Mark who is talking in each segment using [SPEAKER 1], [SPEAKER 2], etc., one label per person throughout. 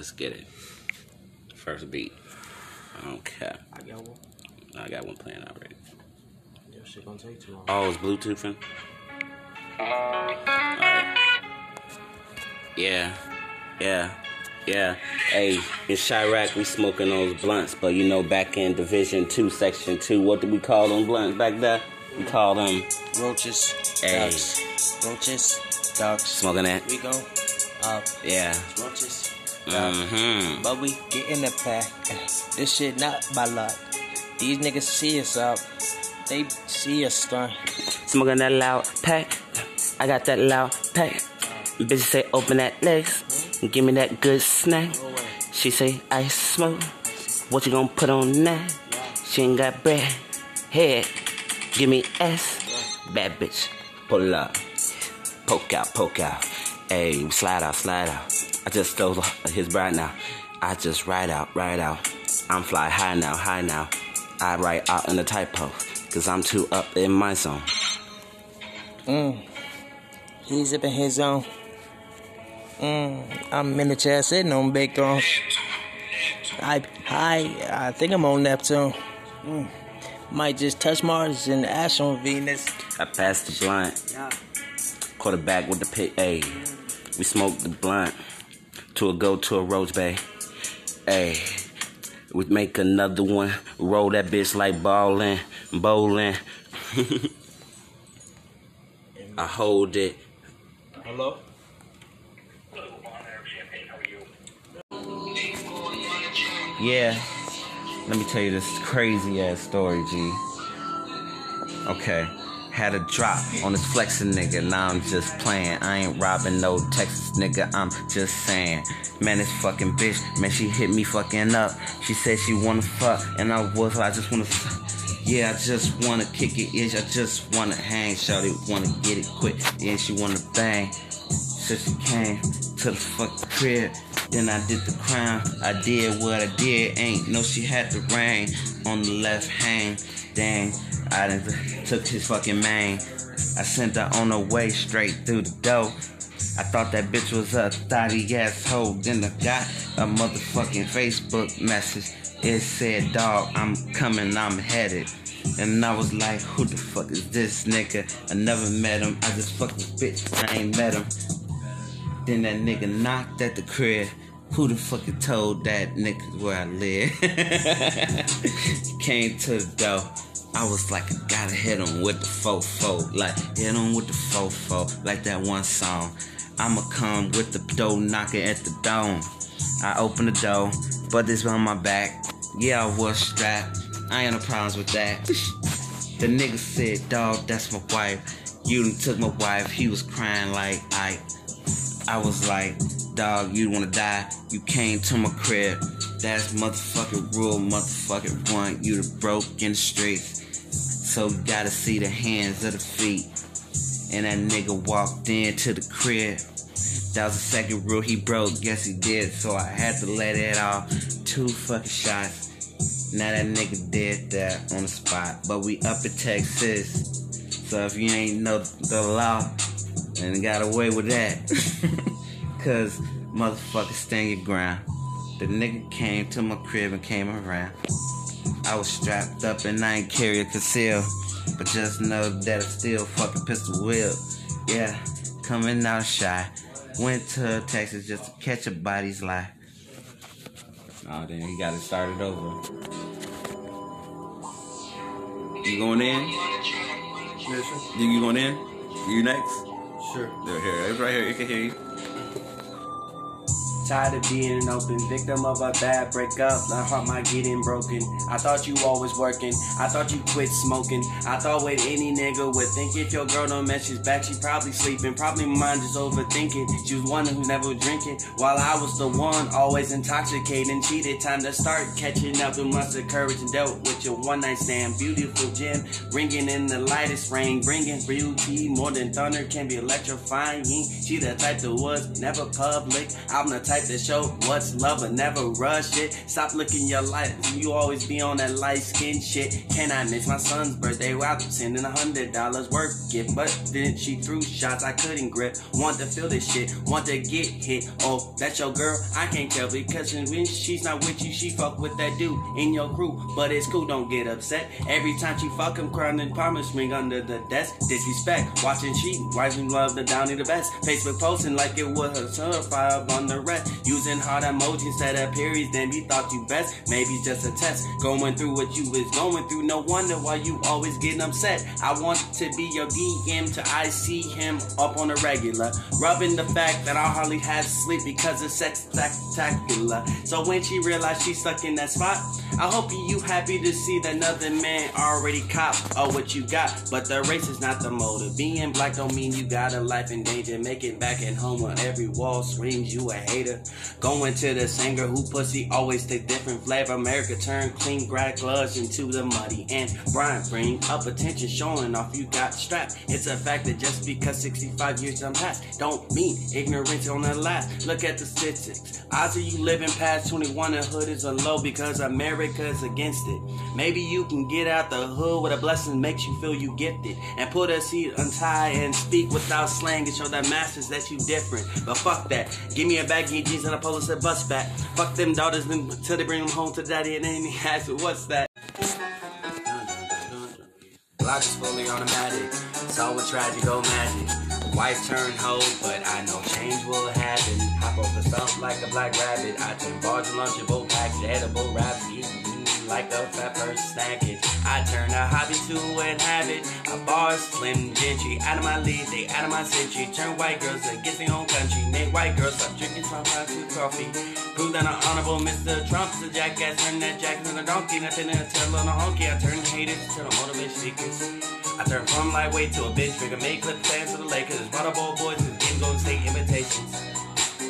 [SPEAKER 1] Let's get it. First beat. I don't care.
[SPEAKER 2] I got one.
[SPEAKER 1] I got one playing already.
[SPEAKER 2] Your shit gonna take too long.
[SPEAKER 1] Oh, it's Bluetoothing? Alright. Yeah. Yeah. Yeah. Hey, in Chiraq, we smoking those blunts, but you know, back in Division 2, Section 2, what did we call them blunts back there? We called them
[SPEAKER 2] Roaches,
[SPEAKER 1] Hey.
[SPEAKER 2] ducks. Roaches, ducks.
[SPEAKER 1] smoking that.
[SPEAKER 2] We go up.
[SPEAKER 1] Yeah.
[SPEAKER 2] Roaches, ducks.
[SPEAKER 1] Mm-hmm.
[SPEAKER 2] But we get in the pack. This shit not by luck. These niggas see us up. They see us stunt.
[SPEAKER 1] Smoking that loud pack. I got that loud pack. Bitch say open that legs. Give me that good snack. She say I smoke. What you gonna put on that? She ain't got bread. Head. Give me ass. Bad bitch. Pull up. Poke out, poke out. Hey, slide out, slide out. I just stole his bride now. I just ride out, ride out. I'm fly high now, high now. I write out in the typo. Cause I'm too up in my zone.
[SPEAKER 2] Mm. He's up in his zone. Mm. I'm in the chair sitting on bacon. I, I, I think I'm on Neptune. Mm. Might just touch Mars and ash on Venus.
[SPEAKER 1] I passed the blunt.
[SPEAKER 2] Yeah.
[SPEAKER 1] Quarterback with the pit. Ayy, we smoked the blunt to a go to a Roach Bay. Ayy, we make another one. Roll that bitch like ballin', bowling. I hold it.
[SPEAKER 2] Hello?
[SPEAKER 1] Yeah. Let me tell you this crazy ass story, G. Okay. Had a drop on this flexing nigga. Now I'm just playing. I ain't robbing no Texas nigga. I'm just saying. Man, this fucking bitch, man, she hit me fucking up. She said she wanna fuck, and I was, like, I just wanna. Yeah, I just wanna kick it, itch. I just wanna hang. Shawty wanna get it quick. Yeah, she wanna bang. So she came to the fucking crib. Then I did the crime. I did what I did. Ain't no she had the ring on the left hand. Dang, I done took his fucking mane. I sent her on her way straight through the door. I thought that bitch was a thotty asshole. Then I got a motherfucking Facebook message. It said, dog, I'm coming, I'm headed. And I was like, who the fuck is this nigga? I never met him. I just fucked this bitch. I ain't met him. Then that nigga knocked at the crib. Who the fuck told that nigga where I live? Came to the door. I was like, I gotta hit him with the fofo. Like, hit him with the fofo. Like that one song. I'ma come with the door knocking at the dome. I open the door, but this on my back. Yeah, I was strapped. I ain't no problems with that. the nigga said, dog, that's my wife. You took my wife. He was crying like, I. I was like, dog, you wanna die? You came to my crib. That's motherfucking rule, motherfucking one. You the broke in the streets. So you gotta see the hands of the feet. And that nigga walked into the crib. That was the second rule he broke. Guess he did. So I had to let it off. Two fucking shots. Now that nigga did that on the spot. But we up in Texas. So if you ain't know the law, and got away with that. Cause motherfuckers stand your ground. The nigga came to my crib and came around. I was strapped up and I ain't carry a conceal. But just know that I still fucking pistol whip. Yeah, coming out shy. Went to Texas just to catch a body's life. Oh, then he got it started over. You going in? You, you going in? You next?
[SPEAKER 2] Sure.
[SPEAKER 1] They're here. It's right here. You can hear you.
[SPEAKER 3] Tired of being an open victim of a bad breakup. My heart might getting broken. I thought you always working. I thought you quit smoking. I thought with any nigga would think if your girl don't message back, she probably sleeping. Probably mine just overthinking. She was one who never drinking. While I was the one always intoxicating. Cheated. Time to start catching up with muster courage and dealt with your one night stand. Beautiful gem ringing in the lightest rain. Bringing beauty more than thunder can be electrifying. She the type that was never public. I'm the type type to show what's love but never rush it. Stop looking your life. You always be on that light skin shit. Can I miss my son's birthday without sending a hundred dollars worth gift? But then she threw shots I couldn't grip. Want to feel this shit, want to get hit. Oh, that's your girl? I can't tell because when she's not with you, she fuck with that dude in your crew. But it's cool, don't get upset. Every time she fuck him, crying and palmer swing under the desk. Disrespect, watching she, rising love the downy the best. Facebook posting like it was her certified on the rest. Using hard emojis instead of periods, then we thought you best. Maybe just a test. Going through what you was going through, no wonder why you always getting upset. I want to be your DM till I see him up on a regular. Rubbing the fact that I hardly have sleep because of sex spectacular. So when she realized she's stuck in that spot, I hope you happy to see that another man already cop of what you got. But the race is not the motive. Being black don't mean you got a life in danger. Make it back at home where every wall screams you a hater. Going to the singer who pussy always take different flavor. America turn clean grad gloves into the muddy. And Brian bring up attention showing off you got strapped. It's a fact that just because 65 years done past don't mean ignorance on the last. Look at the statistics. Odds of you living past 21 and hood is a low because America is against it. Maybe you can get out the hood with a blessing makes you feel you gifted. And put a seat untie and speak without slang and show that masters that you different. But fuck that. Give me a bag jeans and a polo set bus back. Fuck them daughters until they bring them home to daddy and he asks, what's that? Life is fully automatic. It's all with tragic old magic. Wife turned hoe, but I know change will happen. Hop the stump like a black rabbit. I turn barge and lunchable packs, edible raps, eating like a person snacking. I turn a hobby to an habit. I bar slim gentry. Out of my league, they out of my century. Turn white girls against their own country. Make white girls stop drinking my to coffee. Prove that I'm honorable Mr. Trump's a jackass. Turn that jacket on a donkey. Nothing to tell on a honky. I turn haters to the motivation speakers. I turn from lightweight to a bitch figure. Make clip fans for the Lakers. Waterboy boys with game Golden State invitations.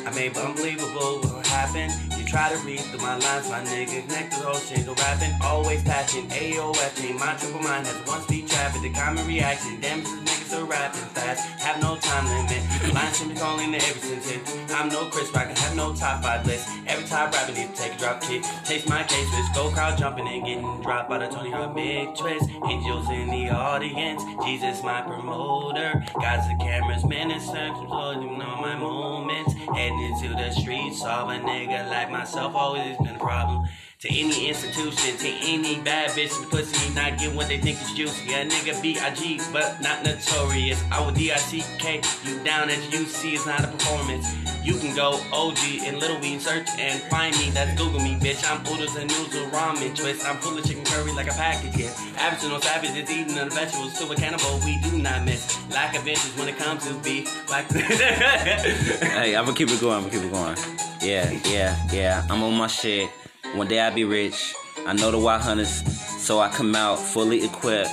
[SPEAKER 3] I made unbelievable what happened. Try to read through my lines, my nigga. Connect the whole go rapping, always passion. AOF my triple mind has one speed traffic. The common reaction, damn, this niggas are rapping fast. Have no time limit. Lines should be calling it every sentence. I'm no Chris Rock, I have no top five list. Every time rapping, need to take a drop kick. Chase my case, bitch. Go crowd jumping and getting dropped by the Tony Hawk big twist. Angels in the audience, Jesus my promoter. God's the cameras, minister, controlling all my moments. Heading into the streets, solve a nigga like myself, always been a problem. To any institution, to any bad bitch the pussy, not get what they think is juicy. A nigga B.I.G., but not notorious. I would D-I-C-K, you down as you see, it's not a performance. You can go OG and Little Weed search and find me, that's Google me, bitch. I'm oodles and noodles, ramen twist. I'm full of chicken curry like a package, yeah. Aboriginal savage is eating the vegetables, to a cannibal, we do not miss. Lack of interest when it comes to beef. Like,
[SPEAKER 1] hey, I'm gonna keep it going. I'm gonna keep it going. Yeah, yeah, yeah. I'm on my shit. One day I'll be rich. I know the wild hunters, so I come out fully equipped.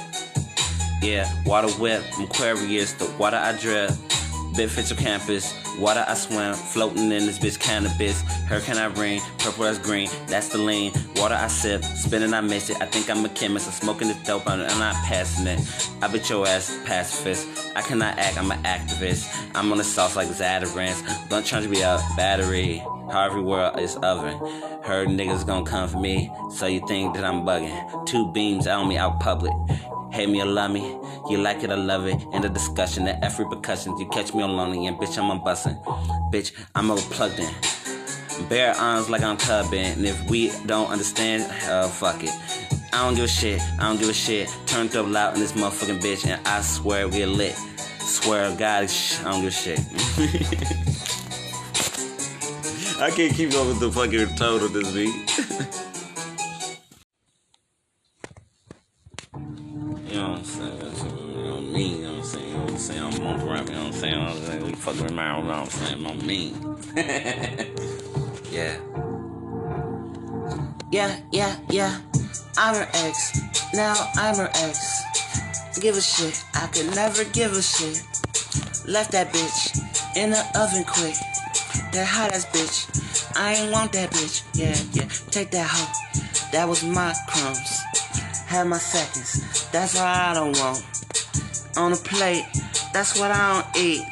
[SPEAKER 1] Yeah, water whip, I'm Aquarius, the water I drip. Big Fitcher campus, water I swim, floating in this bitch cannabis. Hurricane I rain, purple as green, that's the lean. Water I sip, spinning I miss it. I think I'm a chemist, I'm smoking this dope, I'm not passing it. I bet your ass pacifist. I cannot act, I'm an activist. I'm on the sauce like Zatarain's. Blunt charge me a battery. Harvey World is oven. Heard niggas gonna come for me, so you think that I'm bugging. Two beams on me out public. Hate me or love me, you like it or love it. In the discussion, the F repercussions. You catch me on lonely, and bitch, I'm a bussin'. Bitch, I'm over plugged in. Bare arms like I'm tubbing, and if we don't understand, uh, fuck it. I don't give a shit, I don't give a shit. Turned up loud in this motherfucking bitch, and I swear we're lit. Swear God, I don't give a shit. I can't keep up with the fucking of this beat. You know what I'm saying? That's what, you know me, you know what I'm saying? You know what I'm saying? I'm on rap, you know what I'm saying? You know what I'm saying? We fucking around, you know what I'm saying? I'm me. yeah.
[SPEAKER 2] Yeah, yeah, yeah. I'm her ex. Now I'm her ex. Give a shit. I could never give a shit. Left that bitch in the oven quick. That hot ass bitch. I ain't want that bitch. Yeah, yeah. Take that hoe. That was my crumbs. Had my seconds. That's what I don't want. On a plate. That's what I don't eat.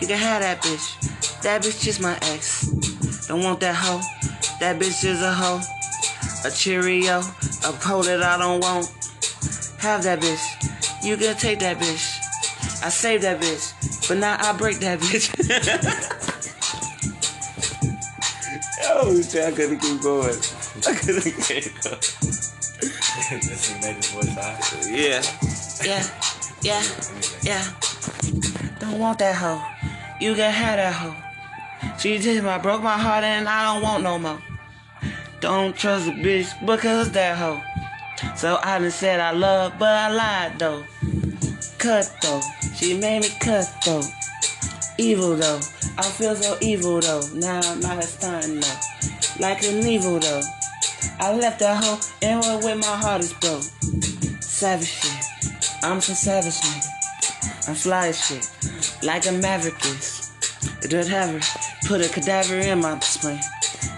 [SPEAKER 2] You can have that bitch. That bitch is my ex.
[SPEAKER 1] Don't want that hoe. That bitch is a hoe. A Cheerio. A hoe that I don't want. Have that bitch. You can take that bitch. I save that bitch. But now I break that bitch. oh, shit, I couldn't keep going. I couldn't keep going.
[SPEAKER 3] This he made his voice high.
[SPEAKER 1] Yeah. Yeah. Yeah. Yeah. Don't want that hoe. You can have that hoe. She just my broke my heart and I don't want no more. Don't trust a bitch because that hoe. So I done said I love, but I lied though. Cut though. She made me cut though. Evil though. I feel so evil though. Now I'm out stunting though. Like an evil though. I left that hoe and went with my heart is broke. Savage shit. I'm some savage nigga. I'm fly as shit. Like a maverick is. Did her. Put a cadaver in my spring.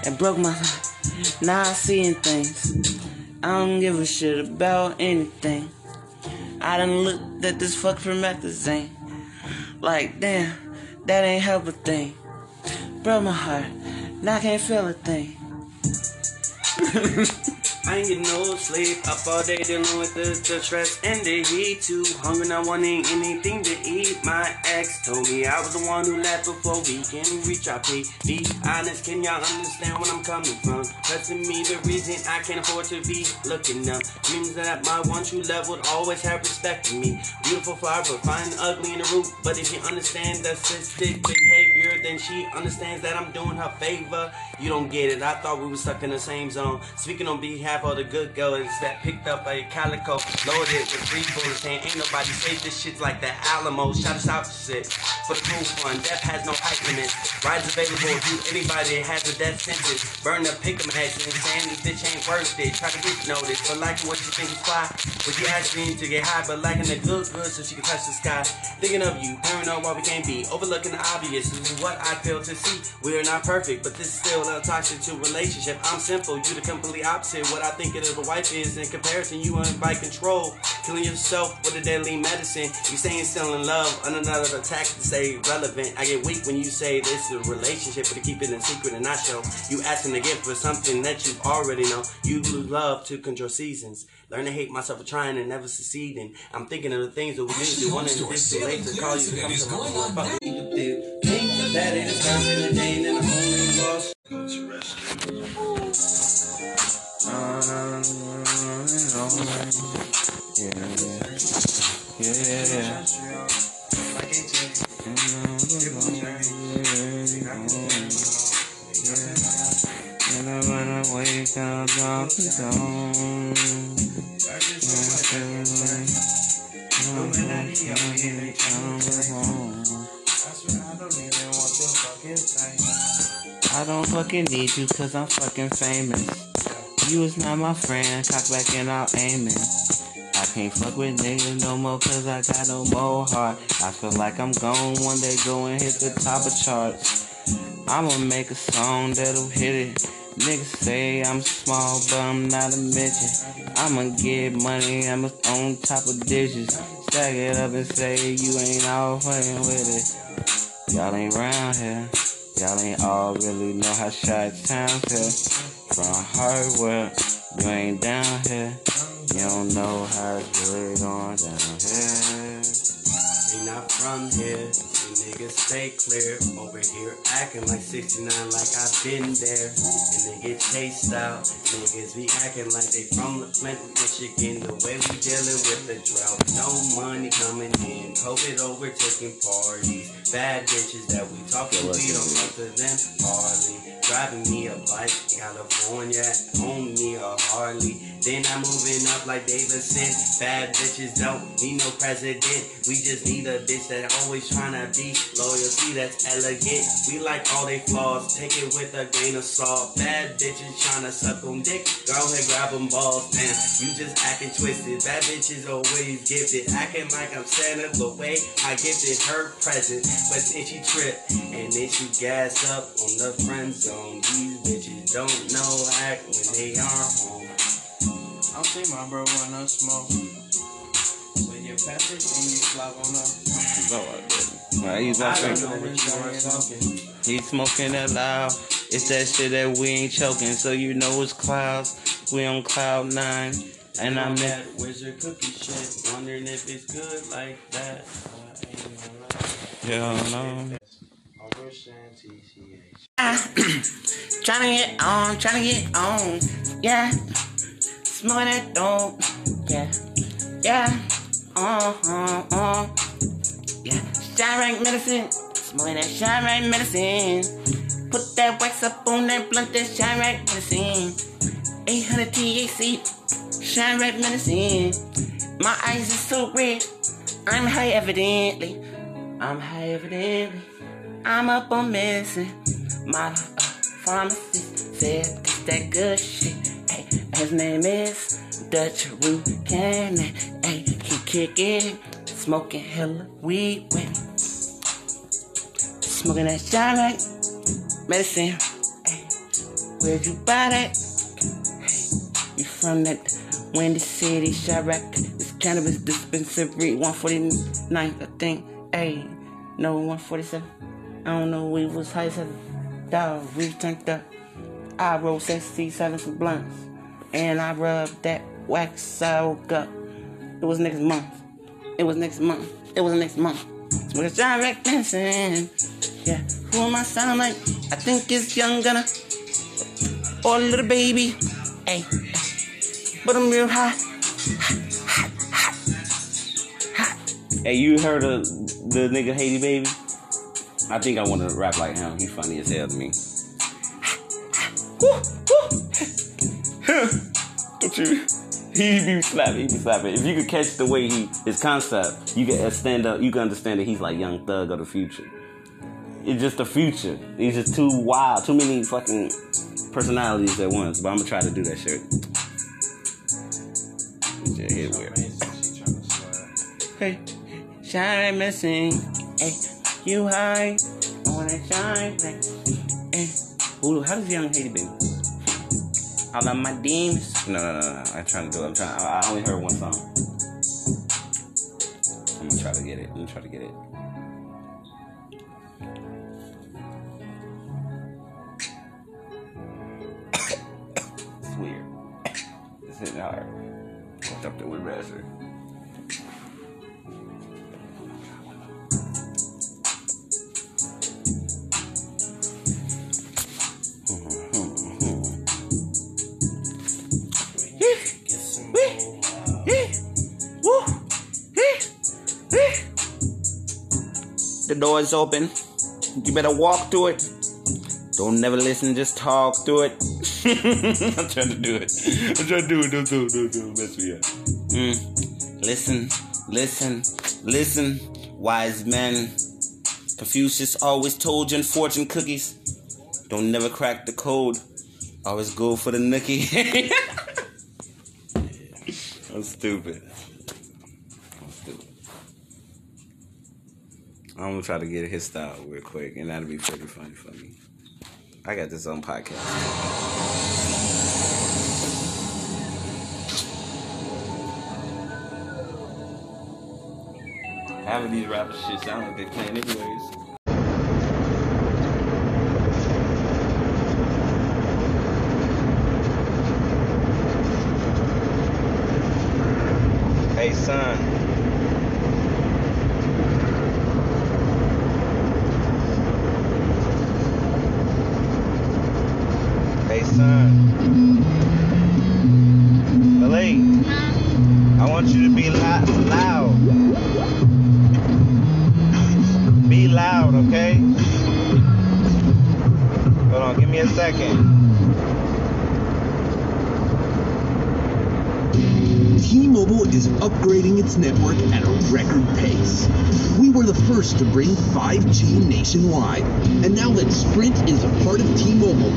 [SPEAKER 1] And broke my heart. Now I'm seeing things. I don't give a shit about anything. I done looked at this fuck promethazine. Like, damn, that ain't help a thing. Broke my heart. Now I can't feel a thing.
[SPEAKER 3] I ain't getting no sleep. Up all day dealing with the, the stress and the heat. Too hungry, not wanting anything to eat. My ex told me I was the one who left before we can reach our peak. Be honest, can y'all understand where I'm coming from? Pressing me the reason I can't afford to be looking up. Dreams that my one true love would always have respect for me. Beautiful flower, but fine ugly in the root. But if you understand the cystic behavior, then she understands that I'm doing her favor. You don't get it. I thought we were stuck in the same zone. Speaking on behalf of the good girls that picked up a calico loaded with three bullets, saying ain't nobody safe. This shit's like the Alamo. Shout us out shit for the cool fun. Death has no height limit. Rides available to anybody that has a death sentence. Burn up pick'em heads and saying this bitch ain't worth it. Try to get noticed, but liking what you think is fly. But you asking to get high, but liking the good good so she can touch the sky. Thinking of you, paranoid why we can't be. Overlooking the obvious. This is what I fail to see. We're not perfect, but this is still a toxic to relationship. I'm simple, you the completely opposite. What I think of a wife is in comparison, you invite control. Killing yourself with a deadly medicine. You saying still in love, another attack to stay relevant. I get weak when you say this is a relationship, but to keep it in secret and not show. You asking to again for something that you already know. You lose love to control seasons. Learn to hate myself for trying and never succeeding. I'm thinking of the things that we to want to this too late to call you to come to my. Fuck you to do. Think that it is time in the day and I'm only lost.
[SPEAKER 1] Yeah, yeah. Yeah. And I wanna wake up off the I don't fucking need you cause I'm fucking famous. You is not my friend, cock back and out aiming. I can't fuck with niggas no more cause I got no more heart. I feel like I'm gone one day go and hit the top of charts. I'ma make a song that'll hit it. Niggas say I'm small, but I'm not a midget. I'ma get money, I'm on top of dishes. Stack it up and say you ain't all fucking with it. Y'all ain't round here. Y'all ain't all really know how shot sounds here. From hard work, you ain't down here. You don't know how good on down here.
[SPEAKER 3] They not from here. Niggas stay clear. Over here acting like 69 like I've been there. And they get chased out. Niggas be acting like they from the Flint, Michigan. The way we dealing with the drought. No money coming in. COVID overtaking parties. Bad bitches that we talking, we don't talk to them hardly. Driving me a bike, California, own me a Harley. Then I'm moving up like Davidson. Bad bitches don't need no president. We just need a bitch that always tryna be loyalty that's elegant. We like all they flaws, take it with a grain of salt. Bad bitches tryna suck on dick, go ahead grab them balls. Damn, you just acting twisted. Bad bitches always gifted, acting like I'm Santa, but wait, I gifted her present. But then she trip, and then she gas up on the friend zone. These bitches don't know act when they are home.
[SPEAKER 2] I'll see my bro when I smoke. So you pass it and you slap on up.
[SPEAKER 1] No, I didn't. Nah, he's
[SPEAKER 3] I
[SPEAKER 1] walking.
[SPEAKER 3] don't know what you are smoking.
[SPEAKER 1] He's smoking that loud.
[SPEAKER 2] It's that shit that we ain't choking, so you know it's clouds. We on cloud nine. And I'm
[SPEAKER 3] that wizard cookie shit. Wondering if it's good like that.
[SPEAKER 2] Hell no.
[SPEAKER 1] Ah, trying to get on, trying to get on. Yeah. Smoking that dope. Yeah. Yeah. Uh, uh, uh. Yeah. Shine right medicine. Smoking that shine right medicine. Put that wax up on that blunt, that shine right medicine. 800 THC. Shine right medicine. My eyes are so red. I'm high evidently. I'm high evidently. I'm up on medicine. My uh, pharmacist said this that good shit. His name is Dutch Root Cannon. Hey, he kick it, smoking hella weed with me. Smoking that shine right medicine. Where'd you buy that? You from that Windy City, Chiraq, this cannabis dispensary, 149, I think. Hey, no, 147. I don't know, we was high as dog. We turned up. I rolled 67 some blunts. And I rubbed that wax out up. It was next month. It was next month. It was next month. It's direct dancing. Yeah, who am I sound like? I think it's Young Gunna. Or little baby. Hey, but I'm real high. Hot, hot, hot.
[SPEAKER 2] Hey, you heard of the nigga Haiti Babii? I think I want to rap like him. He funny as hell to me. Woo, woo. Don't you? He be slapping. He be slapping. If you could catch the way he his concept, you can stand up. You can understand that he's like young thug of the future. It's just the future. He's just too wild. Too many fucking personalities at once. But I'm gonna try to do that shit. Yeah, here we are.
[SPEAKER 1] Hey, shine missing. Hey, you high. I wanna shine. Hey, hey. Ooh, how does young Haiti Babii? I love my demons.
[SPEAKER 2] No, no, no, no. I'm trying to do it. I'm trying. I I only heard one song. I'm gonna try to get it. I'm gonna try to get it. Wood
[SPEAKER 1] The door is open. You better walk through it. Don't never listen, just talk through it.
[SPEAKER 2] I'm trying to do it. I'm trying to do it. Don't do it. Don't do it. Mess me up.
[SPEAKER 1] Mm. Listen, listen, listen, wise men. Confucius always told you in fortune cookies. Don't never crack the code. Always go for the nookie.
[SPEAKER 2] I'm stupid. I'm stupid. I'm gonna try to get his style real quick, and that'll be pretty funny for me. I got this on podcast. Having these rappers shit sound like they playing anyways.
[SPEAKER 4] T-Mobile is upgrading its network at a record pace. We were the first to bring 5G nationwide, and now that Sprint is a part of T-Mobile,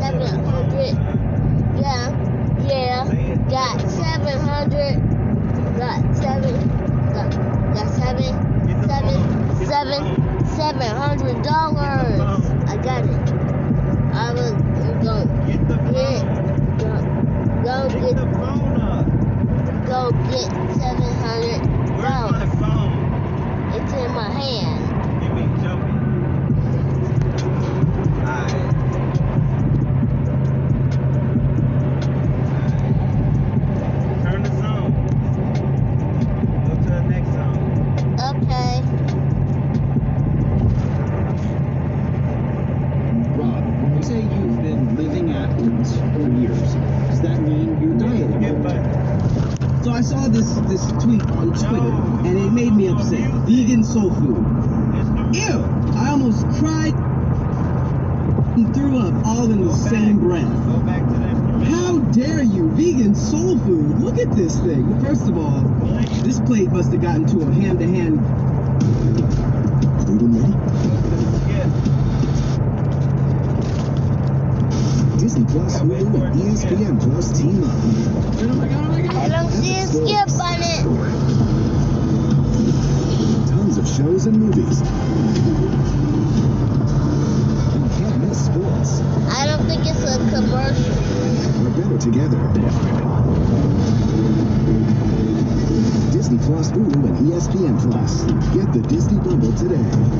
[SPEAKER 5] Xe. He threw up all in the same breath. How dare you? Vegan soul food. Look at this thing. First of all, this plate must have gotten to a hand-to-hand.
[SPEAKER 2] -hand.
[SPEAKER 5] Disney Plus, Hulu, and ESPN Plus team up. Oh my God, oh my God.
[SPEAKER 6] I don't see a skip on it.
[SPEAKER 5] Tons of shows and movies. it's.
[SPEAKER 6] I don't think it's a commercial.
[SPEAKER 5] We're better together. Disney Plus, Hulu, and ESPN Plus. Get the Disney bundle today.